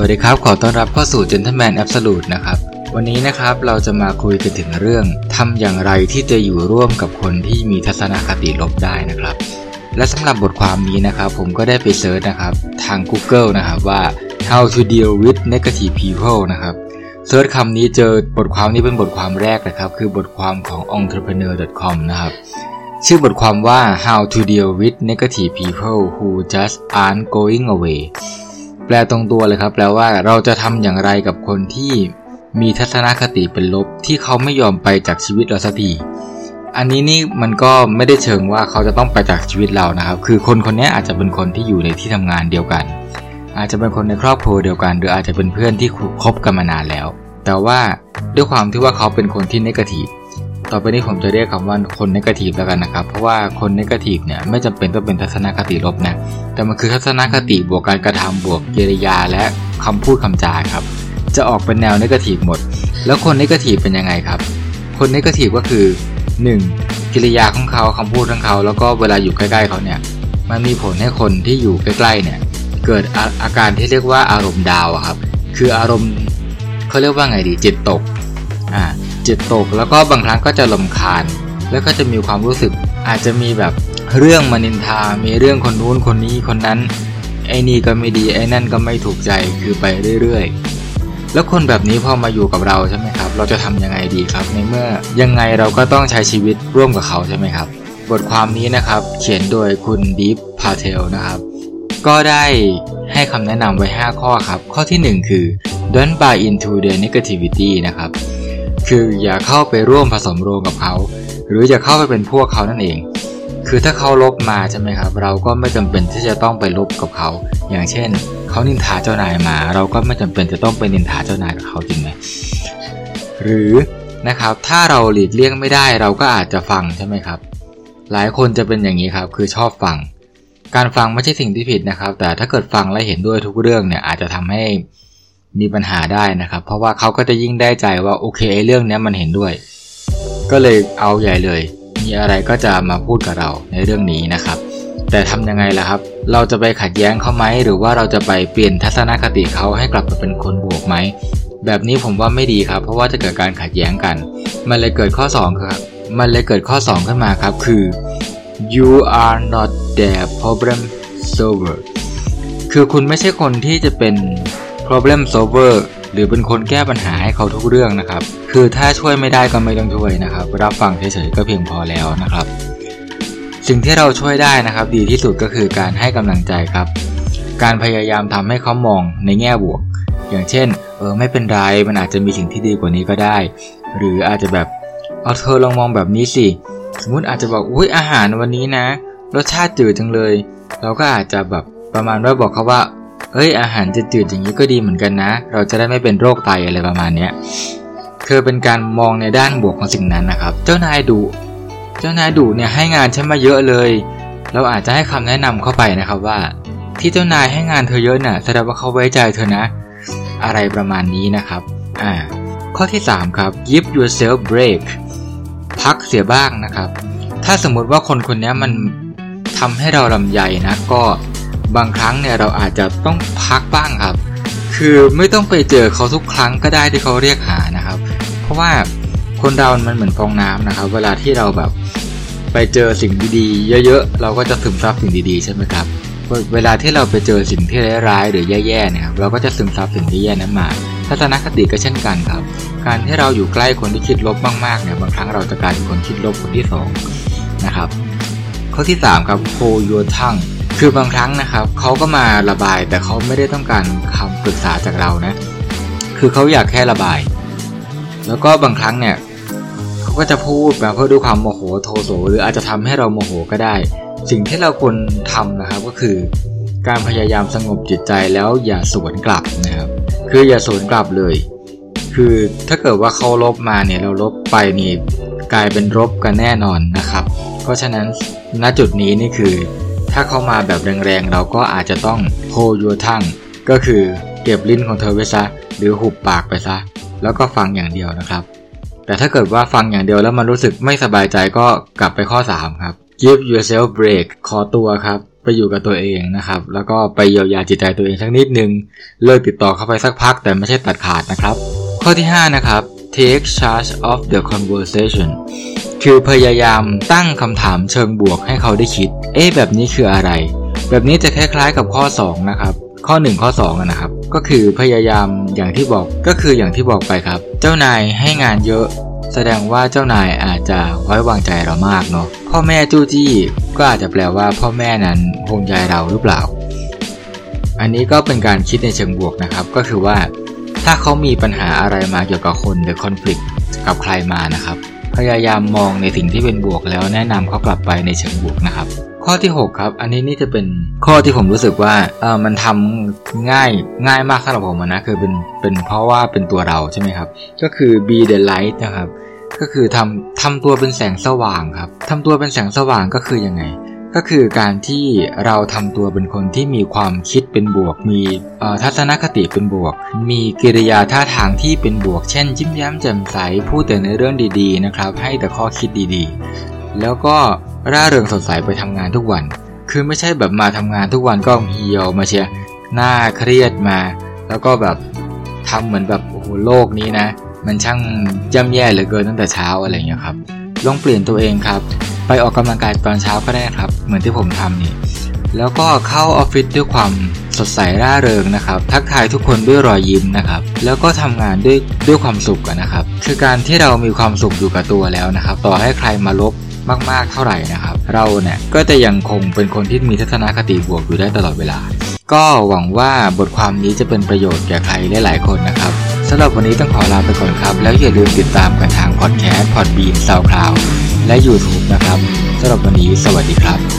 วัสดีครับ ขอต้อนรับเข้าสู่ Gentleman Absolute นะครับ วันนี้นะครับเราจะมาคุยกันถึงเรื่องทำอย่างไรที่จะอยู่ร่วมกับคนที่มีทัศนคติลบได้นะครับ และสำหรับบทความนี้นะครับผมก็ได้ไป search นะครับทาง Google นะครับว่า how to deal with negative people นะครับ search คำนี้เจอบทความนี้เป็นบทความแรกนะครับ คือบทความของ entrepreneur.com นะครับชื่อบทความว่า how to deal with negative people who just aren't going away แปลตรงตัวเลยครับ แปลว่าเราจะทำอย่างไรกับคนที่มีทัศนคติเป็นลบที่เขาไม่ยอมไปจากชีวิตเราสักทีอันนี้นี่มันก็ไม่ได้เชิงว่าเขาจะต้องไปจากชีวิตเรานะครับ คือคนคนนี้อาจจะเป็นคนที่อยู่ในที่ทำงานเดียวกัน อาจจะเป็นคนในครอบครัวเดียวกัน หรืออาจจะเป็นเพื่อนที่คบกันมานานแล้ว แต่ว่าด้วยความที่ว่าเขาเป็นคนที่นกาทีฟ ต่อไปนี้ผมจะเรียกคำว่าคนนกทีฟแล้วกันนะครับ เพราะว่าคนนกทีฟเนี่ยไม่จำเป็นต้องเป็นทัศนคติลบนะ แต่มันคือทัศนคติบวกการกระทำบวกกิริยาและคำพูดคำจาครับ จะออกเป็นแนวนกทีฟหมด แล้วคนนกทีฟเป็นยังไงครับ คนนกทีฟก็คือ 1. กิริยาของเขาคำพูดของเขา แล้วก็เวลาอยู่ใกล้ๆเขาเนี่ยมันมีผลให้คนที่อยู่ใกล้ๆเนี่ยเกิดอาอาการที่เรียกว่าอารมณ์ดาวครับ คืออารมณ์เขาเรียกว่าไงดีจิตตกอ่า จิตตก แล้วก็บางครั้งก็จะลำคาญ แล้วก็จะมีความรู้สึก อาจจะมีแบบเรื่องมานินทา มีเรื่องคนนู้นคนนี้คนนั้น ไอ้นี่ก็ไม่ดีไอ้นั่นก็ไม่ถูกใจคือไปเรื่อยๆ แล้วคนแบบนี้พอมาอยู่กับเราใช่ไหมครับ เราจะทำยังไงดีครับ ในเมื่อยังไงเราก็ต้องใช้ชีวิตร่วมกับเขาใช่ไหมครับ บทความนี้นะครับ เขียนโดยคุณดีฟพาเทลนะครับก็ได้ให้คำแนะนำไว้ 5 ข้อครับ ข้อที่ 1 คือ don't buy into the negativity นะครับ คืออย่าเข้าไปร่วมผสมโรงกับเขา หรืออย่าเข้าไปเป็นพวกเขานั่นเอง คือถ้าเขาลบมาใช่ไหมครับ เราก็ไม่จำเป็นที่จะต้องไปลบกับเขา อย่างเช่น เขานินทาเจ้านายมา เราก็ไม่จำเป็นจะต้องไปนินทาเจ้านายกับเขาจริงไหมหรือนะครับ ถ้าเราหลีกเลี่ยงไม่ได้ เราก็อาจจะฟังใช่ไหมครับ หลายคนจะเป็นอย่างนี้ครับ คือชอบฟัง การฟังไม่ใช่สิ่งที่ผิดนะครับ แต่ถ้าเกิดฟังและเห็นด้วยทุกเรื่องเนี่ยอาจจะทำให้ มีปัญหาได้นะครับ เพราะว่าเขาก็จะยิ่งได้ใจว่าโอเคเรื่องนี้มันเห็นด้วย ก็เลยเอาใหญ่เลย มีอะไรก็จะมาพูดกับเราในเรื่องนี้นะครับ แต่ทำยังไงล่ะครับ เราจะไปขัดแย้งเขาไหมหรือว่าเราจะไปเปลี่ยนทัศนคติเขาให้กลับมาเป็นคนบวกไหมแบบนี้ผมว่าไม่ดีครับ เพราะว่าจะเกิดการขัดแย้งกัน มันเลยเกิดข้อ2ครับมันเลยเกิดข้อ 2 ขึ้นมาครับ คือ you are not their problem solver คือคุณไม่ใช่คนที่จะเป็น problem solver หรือเป็นคนแก้ปัญหาให้เขาทุกเรื่องนะครับ คือถ้าช่วยไม่ได้ก็ไม่ต้องช่วยนะครับ รับฟังเฉยๆก็เพียงพอแล้วนะครับ สิ่งที่เราช่วยได้นะครับ ดีที่สุดก็คือการให้กำลังใจครับ การพยายามทำให้เขามองในแง่บวก อย่างเช่น เออไม่เป็นไร มันอาจจะมีสิ่งที่ดีกว่านี้ก็ได้ หรืออาจจะแบบเอาเธอลองมองแบบนี้สิ สมมุติอาจจะบอกอุ้ยอาหารวันนี้นะ รสชาติจืดจังเลย เราก็อาจจะแบบประมาณว่าบอกเขาว่า เอ้ยอาหารจะจืดอย่างนี้ก็ดีเหมือนกันนะ เราจะได้ไม่เป็นโรคไตอะไรประมาณเนี้ยคือเป็นการมองในด้านบวกของสิ่งนั้นนะครับ เจ้านายดุเจ้านายดุเนี่ยให้งานฉันมาเยอะเลย เราอาจจะให้คำแนะนำเข้าไปนะครับว่า ที่เจ้านายให้งานเธอเยอะน่ะแสดงว่าเขาไว้ใจเธอนะ อะไรประมาณนี้นะครับอ่าข้อที่ 3 ครับ give yourself break พักเสียบ้างนะครับ ถ้าสมมุติว่าคนคนนี้มันทำให้เราลำใหญ่นะ ก็ บางครั้งเนี่ยเราอาจจะต้องพักบ้างครับ คือไม่ต้องไปเจอเขาทุกครั้งก็ได้ที่เขาเรียกหานะครับ เพราะว่าคนเรามันเหมือนฟองน้ำนะครับ เวลาที่เราแบบไปเจอสิ่งดีๆ เยอะๆ เราก็จะซึมซับสิ่งดีๆ ใช่ไหมครับ เวลาที่เราไปเจอสิ่งที่ร้ายๆหรือแย่ๆเนี่ยเราก็จะซึมซับสิ่งที่แย่นั้นมา ทัศนคติก็เช่นกันครับ การที่เราอยู่ใกล้คนที่คิดลบมากๆเนี่ยบางครั้งเราจะกลายเป็นคนคิดลบคนที่2นะครับข้อที่3ครับ hold your tongue คือบางครั้งนะครับเขาก็มาระบายแต่เขาไม่ได้ต้องการคำปรึกษาจากเรานะ คือเขาอยากแค่ระบาย แล้วก็บางครั้งเนี่ยเขาก็จะพูดมาเพื่อด้วยความโมโหโทโสหรืออาจจะทำให้เราโมโหก็ได้ สิ่งที่เราควรทำนะครับก็คือ การพยายามสงบจิตใจแล้วอย่าสวนกลับนะครับ คืออย่าสวนกลับเลย คือถ้าเกิดว่าเขาลบมาเนี่ยเราลบไปนี่กลายเป็นรบกันแน่นอนนะครับ เพราะฉะนั้นณจุดนี้นี่คือ ถ้าเขามาแบบแรงๆ เราก็อาจจะต้อง hold your tongue ก็คือเก็บลิ้นของเธอไว้ซะ หรือหุบปากไปซะ แล้วก็ฟังอย่างเดียวนะครับ แต่ถ้าเกิดว่าฟังอย่างเดียวแล้วมันรู้สึกไม่สบายใจก็กลับไปข้อ 3 ครับ give yourself break ขอตัวครับไปอยู่กับตัวเองนะครับ แล้วก็ไปเยียวยาจิตใจตัวเองสักนิดนึง เลิกติดต่อเข้าไปสักพักแต่ไม่ใช่ตัดขาดนะครับ ข้อที่ 5 นะครับ take charge of the conversation คือพยายามตั้งคำถามเชิงบวกให้เขาได้คิด เอ๊ะแบบนี้คืออะไร แบบนี้จะคล้ายๆกับข้อ 2 นะครับ ข้อ 1 ข้อ2นะครับ ก็คือพยายามอย่างที่บอกก็คืออย่างที่บอกไปครับ เจ้านายให้งานเยอะ แสดงว่าเจ้านายอาจจะไว้วางใจเรามากเนาะพ่อแม่จู้จี้ก็อาจจะแปลว่าพ่อแม่นั้นห่วงใยเราหรือเปล่า อันนี้ก็เป็นการคิดในเชิงบวกนะครับ ก็คือว่า ถ้าเขามีปัญหาอะไรมาเกี่ยวกับคนหรือคอน FLICT กับใครมานะครับ พยายามมองในสิ่งที่เป็นบวกแล้วแนะนำเขากลับไปในเชิงบวกนะครับ ข้อที่ 6 ครับ อันนี้นี่จะเป็นข้อที่ผมรู้สึกว่าเออมันทำง่ายง่ายมากสำหรับผมนะคือเป็นเป็นเพราะว่าเป็นตัวเราใช่ไหมครับ ก็คือ be the light นะครับ ก็คือทำทำตัวเป็นแสงสว่างครับทำตัวเป็นแสงสว่างก็คือยังไง ก็คือการที่เราทำตัวเป็นคนที่มีความคิดเป็นบวก มีทัศนคติเป็นบวก มีกิริยาท่าทางที่เป็นบวก เช่น ยิ้มแย้มแจ่มใสพูดแต่ในเรื่องดีๆนะครับ ให้แต่ข้อคิดดีๆ แล้วก็ร่าเริงสดใสไปทำงานทุกวัน คือไม่ใช่แบบมาทำงานทุกวันก็เหี่ยวมาเชียร์หน้าเครียดมา แล้วก็แบบทำเหมือนแบบโอ้โหโลกนี้นะ มันช่างย่ำแย่เหลือเกินตั้งแต่เช้าอะไรอย่างเงี้ยครับลองเปลี่ยนตัวเองครับ ไปออกกำลังกายตอนเช้าก็ได้ครับ เหมือนที่ผมทำนี่ แล้วก็เข้าออฟฟิศด้วยความสดใสร่าเริงนะครับ ทักทายทุกคนด้วยรอยยิ้มนะครับ แล้วก็ทำงานด้วยด้วยความสุขกันนะครับ คือการที่เรามีความสุขอยู่กับตัวแล้วนะครับ ต่อให้ใครมาลบมาก ๆ เท่าไหร่นะครับ เราเนี่ยก็จะยังคงเป็นคนที่มีทัศนคติบวกอยู่ได้ตลอดเวลา ก็หวังว่าบทความนี้จะเป็นประโยชน์แก่ใครหลาย ๆ คนนะครับสำหรับวันนี้ต้องขอลาไปก่อนครับ แล้วอย่าลืมติดตามกันทางพอดแคสต์พอดบีนซาวคลาว และ YouTube นะครับสำหรับวันนี้สวัสดีครับ